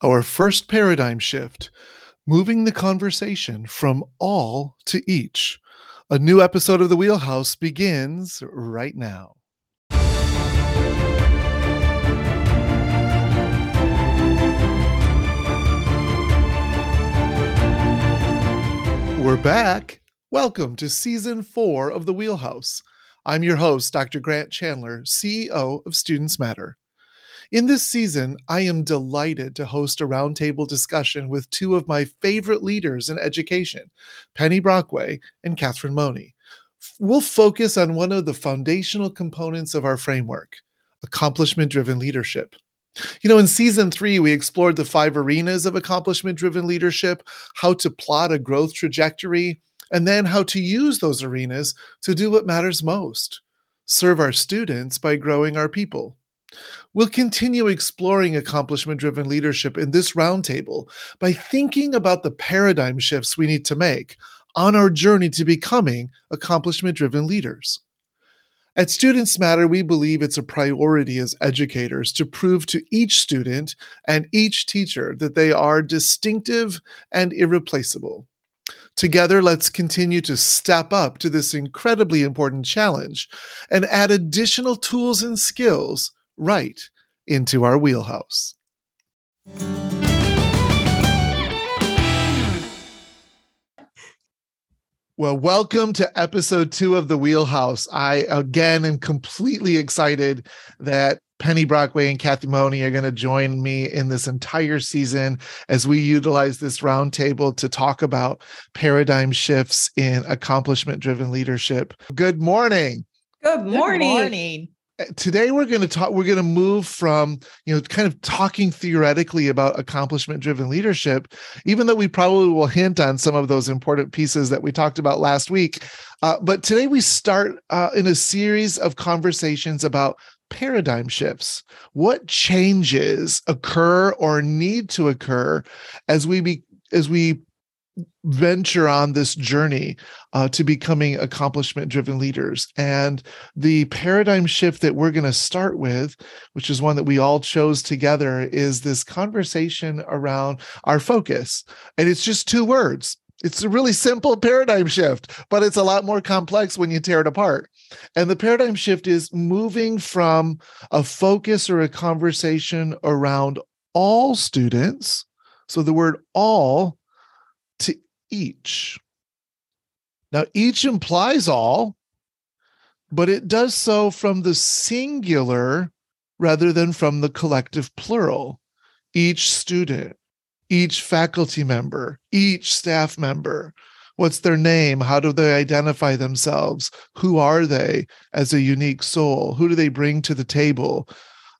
Our first paradigm shift, moving the conversation from all to each. A new episode of The Wheelhouse begins right now. We're back. Welcome to season four of The Wheelhouse. I'm your host, Dr. Grant Chandler, CEO of Students Matter. In this season, I am delighted to host a roundtable discussion with two of my favorite leaders in education, Penny Brockway and Catherine Mohney. We'll focus on one of the foundational components of our framework accomplishment driven leadership. You know, in season three, we explored the five arenas of accomplishment driven leadership, how to plot a growth trajectory, and then how to use those arenas to do what matters most serve our students by growing our people. We'll continue exploring accomplishment driven leadership in this roundtable by thinking about the paradigm shifts we need to make on our journey to becoming accomplishment driven leaders. At Students Matter, we believe it's a priority as educators to prove to each student and each teacher that they are distinctive and irreplaceable. Together, let's continue to step up to this incredibly important challenge and add additional tools and skills right into our wheelhouse. Well, welcome to episode two of The Wheelhouse. I again am completely excited that Penny Brockway and Kathy Mohney are going to join me in this entire season as we utilize this roundtable to talk about paradigm shifts in accomplishment driven leadership. Good morning. Good morning. Good morning today we're going to talk we're going to move from you know kind of talking theoretically about accomplishment driven leadership even though we probably will hint on some of those important pieces that we talked about last week uh, but today we start uh, in a series of conversations about paradigm shifts. What changes occur or need to occur as we be as we venture on this journey uh, to becoming accomplishment driven leaders. And the paradigm shift that we're going to start with, which is one that we all chose together, is this conversation around our focus. And it's just two words. It's a really simple paradigm shift, but it's a lot more complex when you tear it apart. And the paradigm shift is moving from a focus or a conversation around all students. So the word all each. Now, each implies all, but it does so from the singular rather than from the collective plural. Each student, each faculty member, each staff member. What's their name? How do they identify themselves? Who are they as a unique soul? Who do they bring to the table?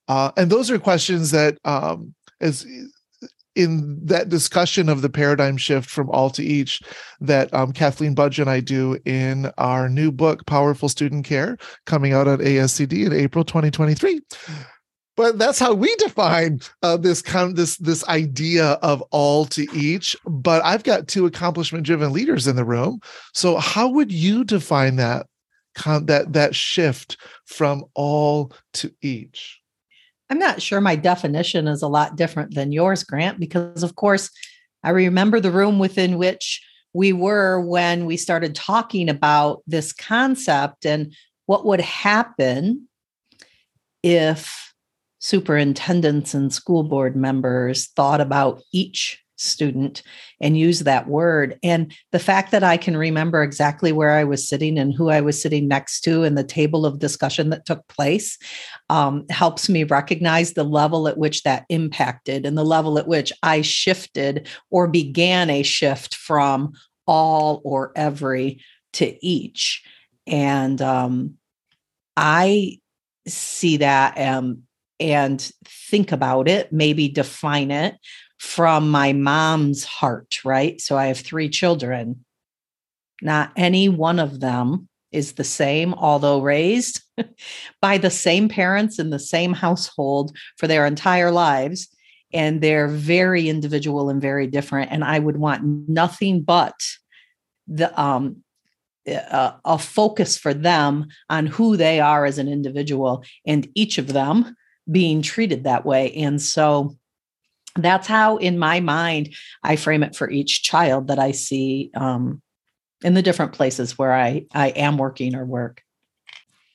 Uh, and those are questions that, um, as in that discussion of the paradigm shift from all to each that um, Kathleen Budge and I do in our new book, Powerful Student Care, coming out on ASCD in April 2023. But that's how we define uh, this kind this this idea of all to each. But I've got two accomplishment driven leaders in the room. So how would you define that that that shift from all to each? I'm not sure my definition is a lot different than yours, Grant, because of course, I remember the room within which we were when we started talking about this concept and what would happen if superintendents and school board members thought about each student and use that word. And the fact that I can remember exactly where I was sitting and who I was sitting next to and the table of discussion that took place um, helps me recognize the level at which that impacted and the level at which I shifted or began a shift from all or every to each. And um, I see that um, and think about it, maybe define it from my mom's heart, right? So I have three children. Not any one of them is the same, although raised by the same parents in the same household for their entire lives. And they're very individual and very different. And I would want nothing but the um, a, a focus for them on who they are as an individual, and each of them being treated that way. And so that's how in my mind i frame it for each child that i see um, in the different places where i i am working or work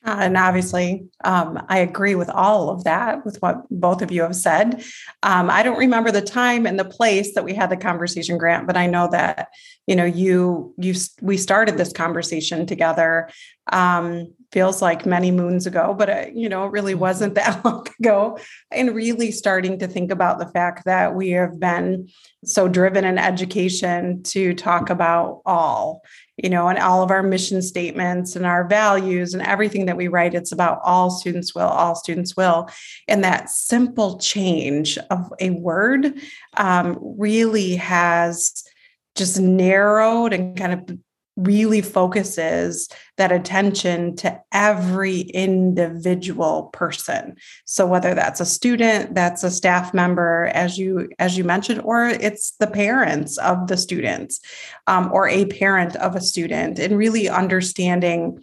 uh, and obviously, um, I agree with all of that, with what both of you have said. Um, I don't remember the time and the place that we had the conversation, Grant, but I know that you know you you we started this conversation together. Um, feels like many moons ago, but it, uh, you know, it really wasn't that long ago. And really starting to think about the fact that we have been so driven in education to talk about all you know, and all of our mission statements and our values and everything that we write, it's about all students will, all students will. And that simple change of a word um, really has just narrowed and kind of really focuses that attention to every individual person so whether that's a student that's a staff member as you as you mentioned or it's the parents of the students um, or a parent of a student and really understanding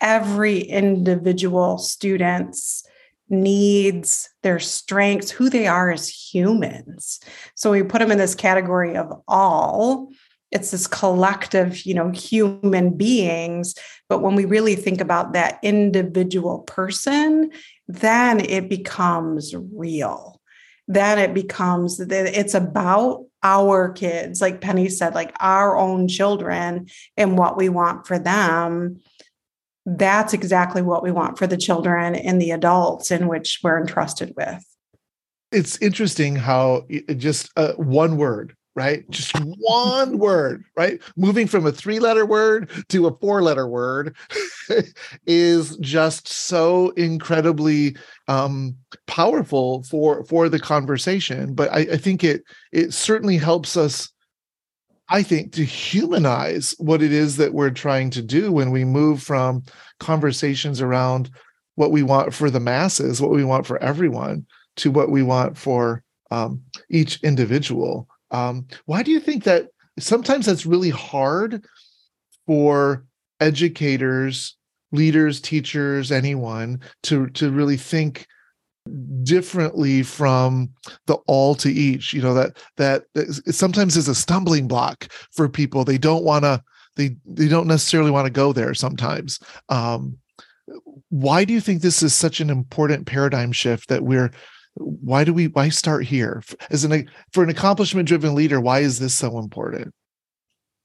every individual student's needs, their strengths, who they are as humans. So we put them in this category of all it's this collective you know human beings. But when we really think about that individual person then it becomes real. Then it becomes it's about our kids. Like penny said like our own children and what we want for them. That's exactly what we want for the children and the adults in which we're entrusted with. It's interesting how just uh, one word right? Just one word, right? Moving from a three letter word to a four letter word is just so incredibly um, powerful for for the conversation. But I, I think it it certainly helps us I think, to humanize what it is that we're trying to do when we move from conversations around what we want for the masses, what we want for everyone, to what we want for um, each individual. Um, why do you think that sometimes that's really hard for educators, leaders, teachers, anyone to to really think differently from the all to each? You know that that, sometimes is a stumbling block for people. They don't want to they they don't necessarily want to go there sometimes. Um why do you think this is such an important paradigm shift that we're why do we why start here? As an for an accomplishment driven leader why is this so important?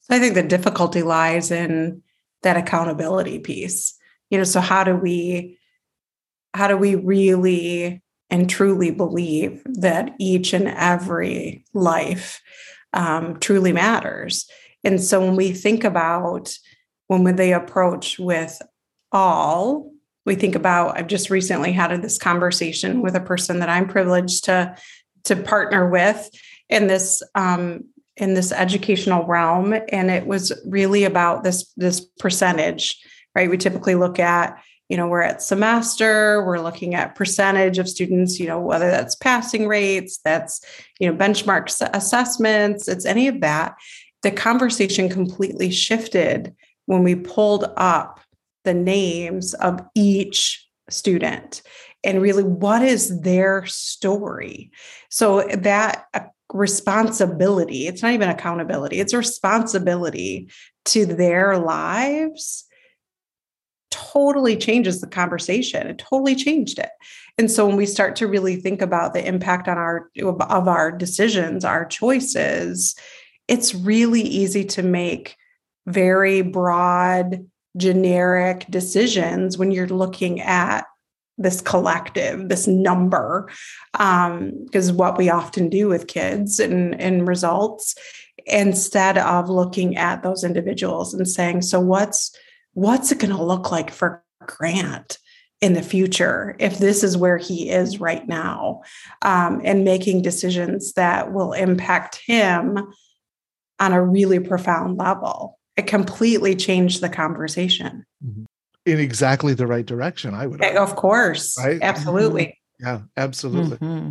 I think the difficulty lies in that accountability piece. You know so how do we how do we really and truly believe that each and every life um, truly matters? And so when we think about when they approach with all we think about i've just recently had this conversation with a person that i'm privileged to to partner with in this um, in this educational realm. And it was really about this this percentage right? We typically look at you know we're at semester we're looking at percentage of students you know whether that's passing rates that's you know benchmark assessments it's any of that. The conversation completely shifted when we pulled up the names of each student and really what is their story. So that uh, responsibility, it's not even accountability, it's responsibility to their lives totally changes the conversation. It totally changed it. And so when we start to really think about the impact on our of our decisions, our choices, it's really easy to make very broad generic decisions when you're looking at this collective, this number, because um, what we often do with kids and, and results, instead of looking at those individuals and saying, so what's what's it going to look like for Grant in the future if this is where he is right now, um, and making decisions that will impact him on a really profound level it completely changed the conversation mm-hmm. in exactly the right direction i would argue. of course right absolutely mm-hmm. yeah absolutely mm-hmm.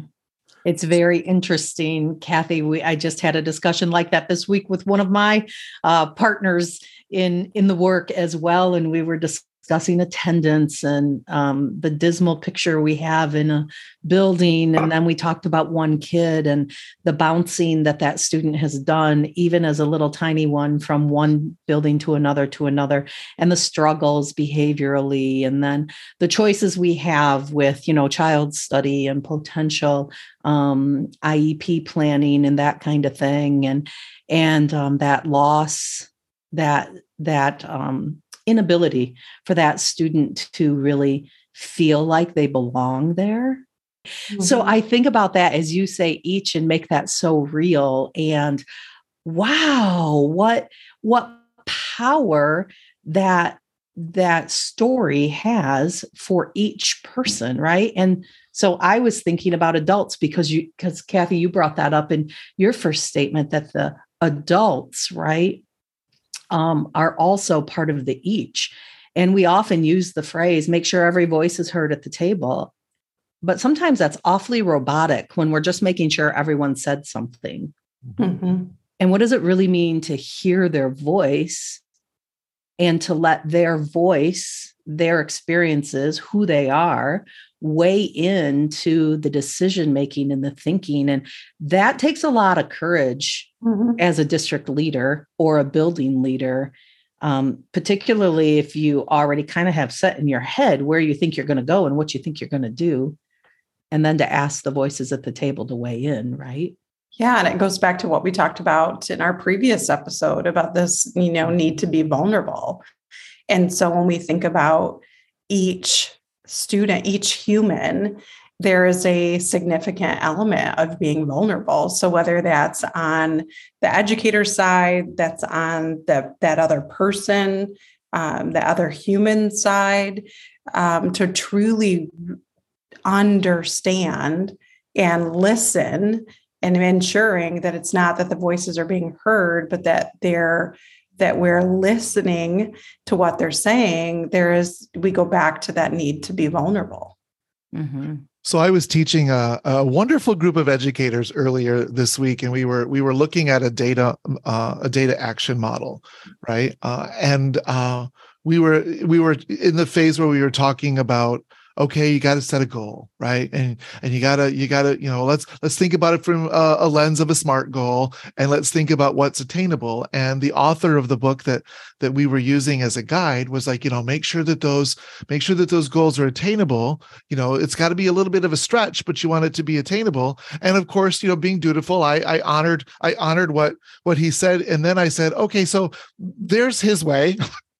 It's very interesting, Kathy. We I just had a discussion like that this week with one of my uh, partners in in the work as well, and we were discussing discussing attendance and um, the dismal picture we have in a building. And then we talked about one kid and the bouncing that that student has done, even as a little tiny one, from one building to another to another, and the struggles behaviorally. And then the choices we have with, you know, child study and potential um, IEP planning and that kind of thing. And, and um, that loss that that um, inability for that student to really feel like they belong there. Mm-hmm. So I think about that as you say each and make that so real and wow what what power that that story has for each person right and so i was thinking about adults because you because kathy you brought that up in your first statement that the adults right um, are also part of the each. And we often use the phrase, make sure every voice is heard at the table. But sometimes that's awfully robotic when we're just making sure everyone said something. Mm-hmm. And what does it really mean to hear their voice and to let their voice, their experiences, who they are, weigh into the decision making and the thinking. And that takes a lot of courage mm-hmm. as a district leader or a building leader, um, particularly if you already kind of have set in your head where you think you're going to go and what you think you're going to do. And then to ask the voices at the table to weigh in, right? Yeah, and it goes back to what we talked about in our previous episode about this, you know, need to be vulnerable. And so when we think about each student, each human, there is a significant element of being vulnerable. So whether that's on the educator side, that's on the, that other person, um, the other human side, um, to truly understand and listen and ensuring that it's not that the voices are being heard, but that they're that we're listening to what they're saying, there is, we go back to that need to be vulnerable. Mm-hmm. So I was teaching a, a, wonderful group of educators earlier this week, and we were we were looking at a data uh, a data action model, right? Uh, and uh, we were we were in the phase where we were talking about okay you got to set a goal right? And and you gotta you gotta you know let's let's think about it from a, a, lens of a smart goal and let's think about what's attainable. And the author of the book that that we were using as a guide was like you know make sure that those make sure that those goals are attainable. You know it's got to be a little bit of a stretch but you want it to be attainable. And of course you know being dutiful i i honored i honored what what he said. And then i said okay so there's his way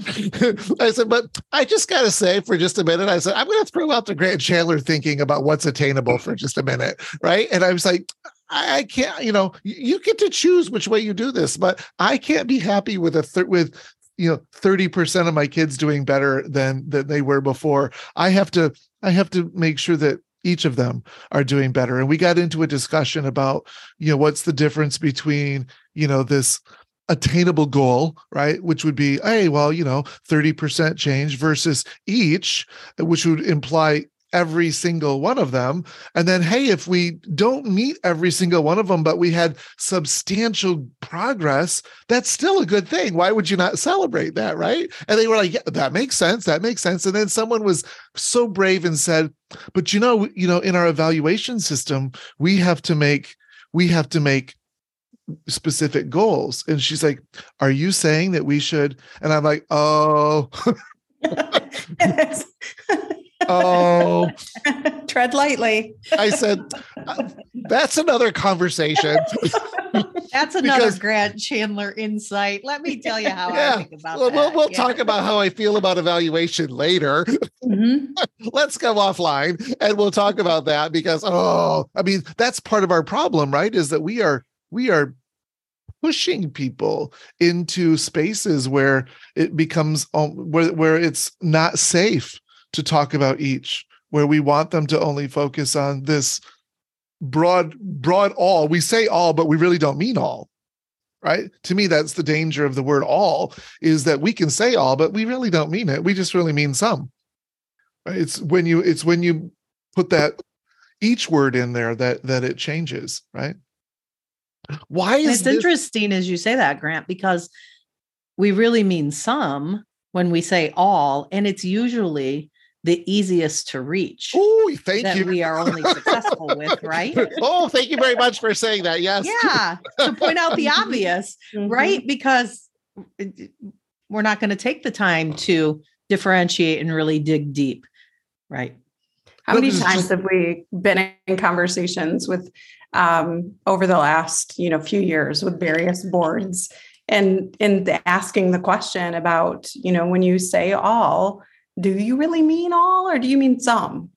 I said, but I just got to say for just a minute, I said, I'm going to throw out the Grant Chandler thinking about what's attainable for just a minute. Right. And I was like, I can't, you know, you get to choose which way you do this, but I can't be happy with a third with you know 30% of my kids doing better than than they were before. I have to I have to make sure that each of them are doing better. And we got into a discussion about, you know, what's the difference between, you know, this attainable goal, right? Which would be, hey, well, you know, 30% change versus each, which would imply every single one of them. And then, hey, if we don't meet every single one of them, but we had substantial progress, that's still a good thing. Why would you not celebrate that? Right. And they were like, yeah, that makes sense. That makes sense. And then someone was so brave and said, but you know, you know, in our evaluation system, we have to make, we have to make specific goals. And she's like, Are you saying that we should? And I'm like, Oh, oh, tread lightly. I said, uh, That's another conversation. That's another because, Grant Chandler insight. Let me tell you how yeah, I think about well, that. We'll, we'll yeah. talk about how I feel about evaluation later. Mm-hmm. Let's go offline and we'll talk about that because, oh, I mean, that's part of our problem, right? Is that we are we are pushing people into spaces where it becomes um, where where it's not safe to talk about each where we want them to only focus on this broad broad all. We say all but we really don't mean all right? To me that's the danger of the word all is that we can say all but we really don't mean it. We just really mean some right? it's when you it's when you put that each word in there that that it changes right why is it's this- interesting as you say that, Grant, because we really mean some when we say all, and it's usually the easiest to reach. Oh, thank that you. we are only successful with, right? oh, thank you very much for saying that. Yes. Yeah, to point out the obvious, Mhm. right? Because we're not going to take the time to differentiate and really dig deep, right? How many times have we been in conversations with um, over the last you know few years with various boards and and asking the question about you know when you say all, do you really mean all or do you mean some?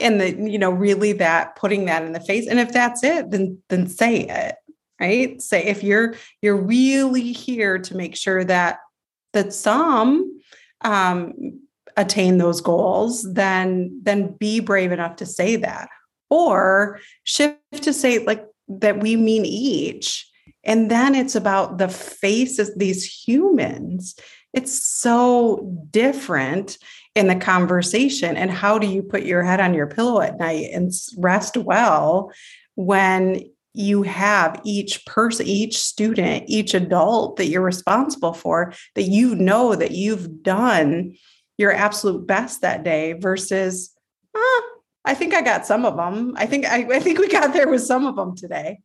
And the you know really that putting that in the face, and if that's it, then then say it right. Say if you're you're really here to make sure that that some um, attain those goals, then then be brave enough to say that, or shift to say like that we mean each, and then it's about the faces these humans. It's so different in the conversation, and how do you put your head on your pillow at night and rest well when you have each person, each student, each adult that you're responsible for that you know that you've done your absolute best that day versus "Ah, I think I got some of them. I think I, I think we got there with some of them today.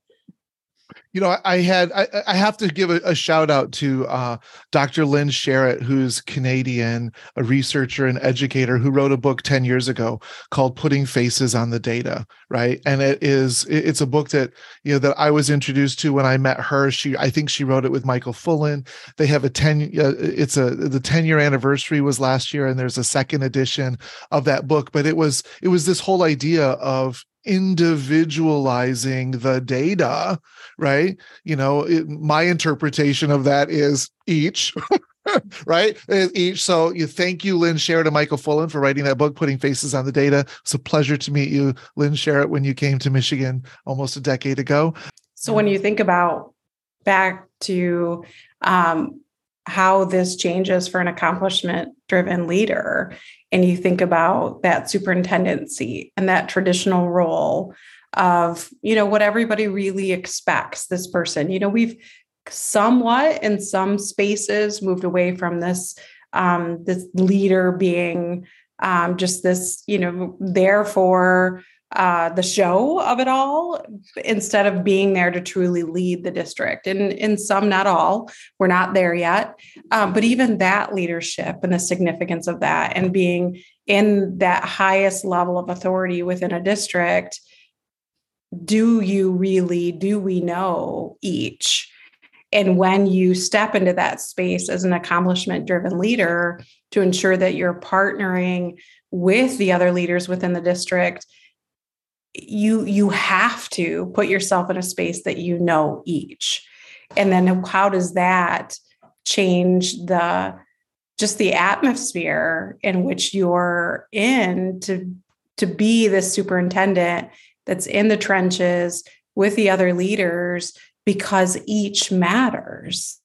You know, I, had I, I have to give a, a shout out to uh, Dr. Lyn Sharratt, who's Canadian, a researcher and educator who wrote a book 10 years ago called Putting Faces on the Data, right? And it is it's a book that, you know, that I was introduced to when I met her. She I think she wrote it with Michael Fullan. They have a 10 uh, it's a the 10 year anniversary was last year and there's a second edition of that book, but it was it was this whole idea of individualizing the data right? You know it, my interpretation of that is each right? Each. So you thank you Lyn Sharratt and Michael Fullan for writing that book putting faces on the data. It's a pleasure to meet you Lyn Sharratt when you came to michigan almost a decade ago. So when you think about back to um, how this changes for an accomplishment driven leader, and you think about that superintendency and that traditional role of, you know, what everybody really expects this person, you know, we've somewhat in some spaces moved away from this um, this leader being um, just this, you know, there for uh, the show of it all instead of being there to truly lead the district. And in some, not all, we're not there yet. Um, but even that leadership and the significance of that and being in that highest level of authority within a district, do you really, do we know each? And when you step into that space as an accomplishment driven leader to ensure that you're partnering with the other leaders within the district, you you have to put yourself in a space that you know each. And then how does that change the just the atmosphere in which you're in to to be the superintendent that's in the trenches with the other leaders because each matters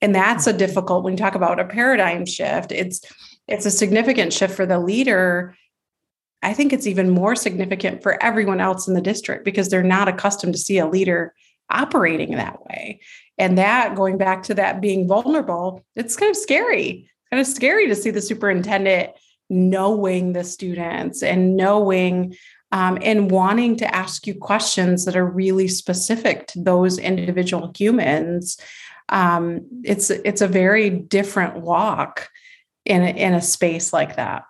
and that's a difficult when you talk about a paradigm shift it's it's a significant shift for the leader i think it's even more significant for everyone else in the district because they're not accustomed to see a leader operating that way. And that going back to that being vulnerable it's kind of scary. Kind of scary to see the superintendent knowing the students and knowing um, and wanting to ask you questions that are really specific to those individual humans. Um, it's it's a very different walk in a, in a space like that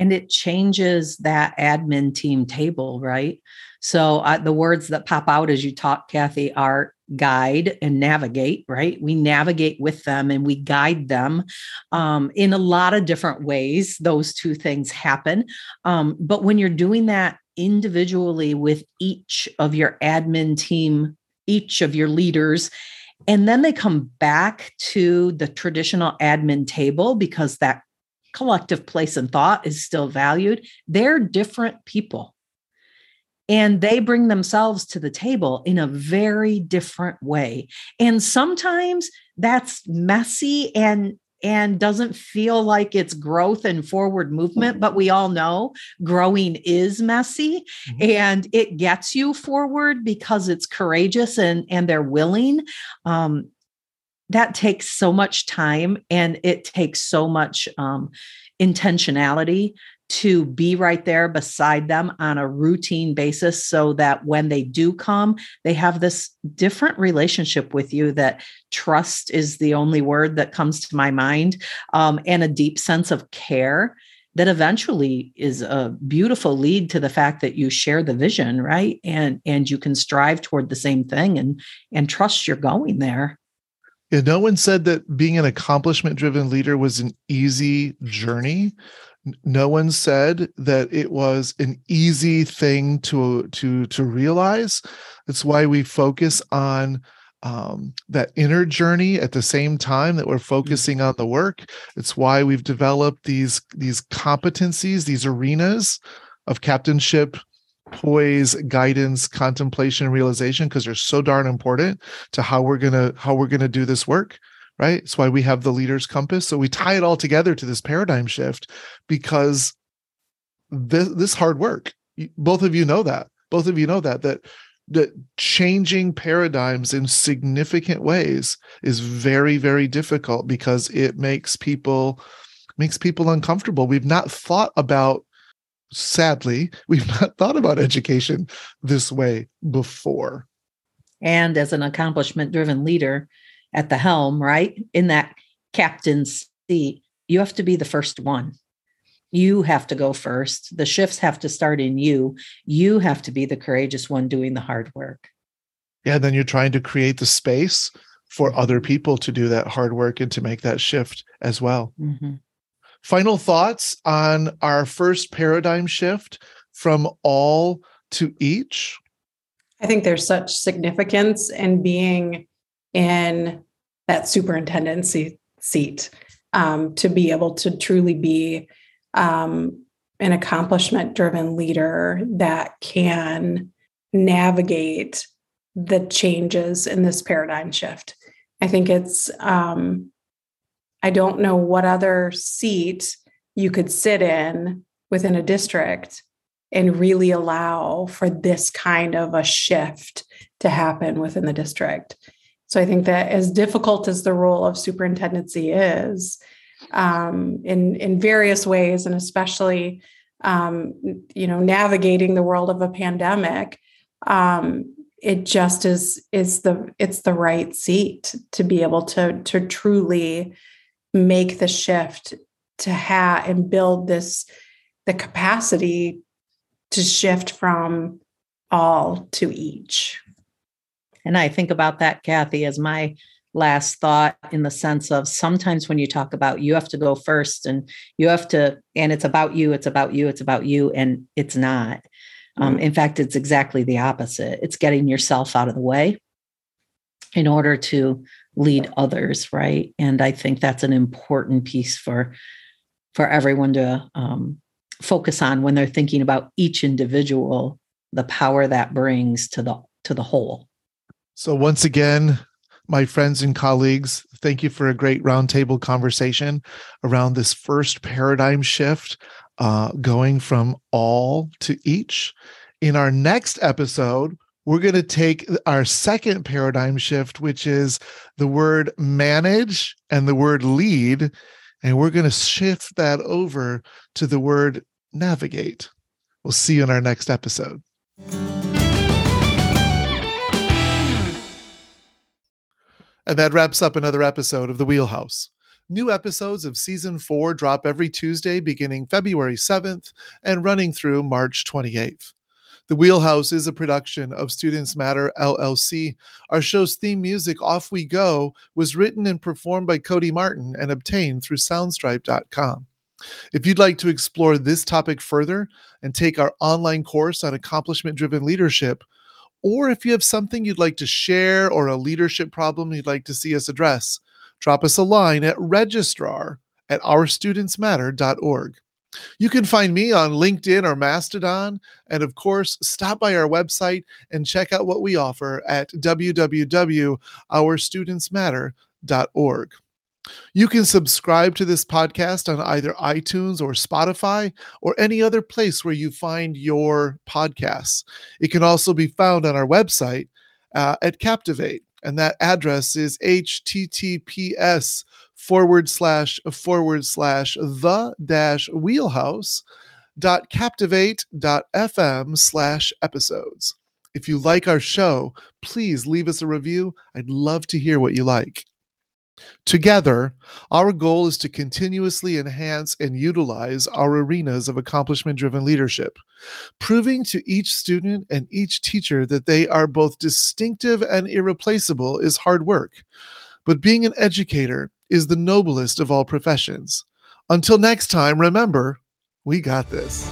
and it changes that admin team table, right? So uh, the words that pop out as you talk, Kathy, are guide and navigate, right? We navigate with them and we guide them um, in a lot of different ways. Those two things happen. Um, but when you're doing that individually with each of your admin team, each of your leaders, and then they come back to the traditional admin table because that collective place and thought is still valued. They're different people. And they bring themselves to the table in a very different way. And sometimes that's messy and and doesn't feel like it's growth and forward movement but we all know growing is messy Mhm. and it gets you forward because it's courageous and and they're willing um that takes so much time and it takes so much um, intentionality to be right there beside them on a routine basis so that when they do come, they have this different relationship with you that trust is the only word that comes to my mind um, and a deep sense of care that eventually is a beautiful lead to the fact that you share the vision right? And and you can strive toward the same thing and and trust you're going there yeah, no one said that being an accomplishment driven leader was an easy journey. No one said that it was an easy thing to to to realize. That's why we focus on um, that inner journey at the same time that we're mm. focusing on the work. It's why we've developed these these competencies, these arenas of captainship, poise guidance contemplation realization because they're so darn important to how we're gonna how we're gonna do this work right? It's why we have the leaders compass. So we tie it all together to this paradigm shift because this this hard work both of you know that both of you know that that that changing paradigms in significant ways is very very difficult because it makes people makes people uncomfortable. We've not thought about sadly, we've not thought about education this way before. And as an accomplishment driven leader at the helm, right, in that captain's seat, you have to be the first one. You have to go first. The shifts have to start in you. You have to be the courageous one doing the hard work. Yeah, then you're trying to create the space for other people to do that hard work and to make that shift as well. Mm-hmm. Final thoughts on our first paradigm shift from all to each? I think there's such significance in being in that superintendency seat um, to be able to truly be um, an accomplishment driven leader that can navigate the changes in this paradigm shift. I think it's um, I don't know what other seat you could sit in within a district and really allow for this kind of a shift to happen within the district. So I think that as difficult as the role of superintendency is, um, in in various ways, and especially um, you know navigating the world of a pandemic, um, it just is is the it's the right seat to be able to to truly make the shift to have and build this the capacity to shift from all to each. And i think about that kathy as my last thought in the sense of sometimes when you talk about you have to go first and you have to and it's about you it's about you it's about you and it's not. Um, mm-hmm. in fact it's exactly the opposite. It's getting yourself out of the way in order to lead others right? And i think that's an important piece for for everyone to um, focus on when they're thinking about each individual the power that brings to the to the whole. So once again my friends and colleagues thank you for a great roundtable conversation around this first paradigm shift uh, going from all to each. In our next episode we're going to take our second paradigm shift, which is the word manage and the word lead, and we're going to shift that over to the word navigate. We'll see you in our next episode. And that wraps up another episode of The Wheelhouse. New episodes of season four drop every Tuesday beginning February 7th and running through March 28th. The Wheelhouse is a production of Students Matter LLC. Our show's theme music, Off We Go, was written and performed by Cody Martin and obtained through Soundstripe.com. If you'd like to explore this topic further and take our online course on accomplishment driven leadership, or if you have something you'd like to share or a leadership problem you'd like to see us address, drop us a line at registrar at ourstudentsmatter.org. You can find me on LinkedIn or Mastodon. And of course, stop by our website and check out what we offer at www.ourstudentsmatter.org. You can subscribe to this podcast on either iTunes or Spotify or any other place where you find your podcasts. It can also be found on our website uh, at Captivate And that address is https forward slash forward slash the dash wheelhouse dot captivate dot fm slash episodes. If you like our show, please leave us a review. I'd love to hear what you like. Together, our goal is to continuously enhance and utilize our arenas of accomplishment driven leadership, proving to each student and each teacher that they are both distinctive and irreplaceable is hard work. But being an educator is the noblest of all professions. Until next time, remember, we got this.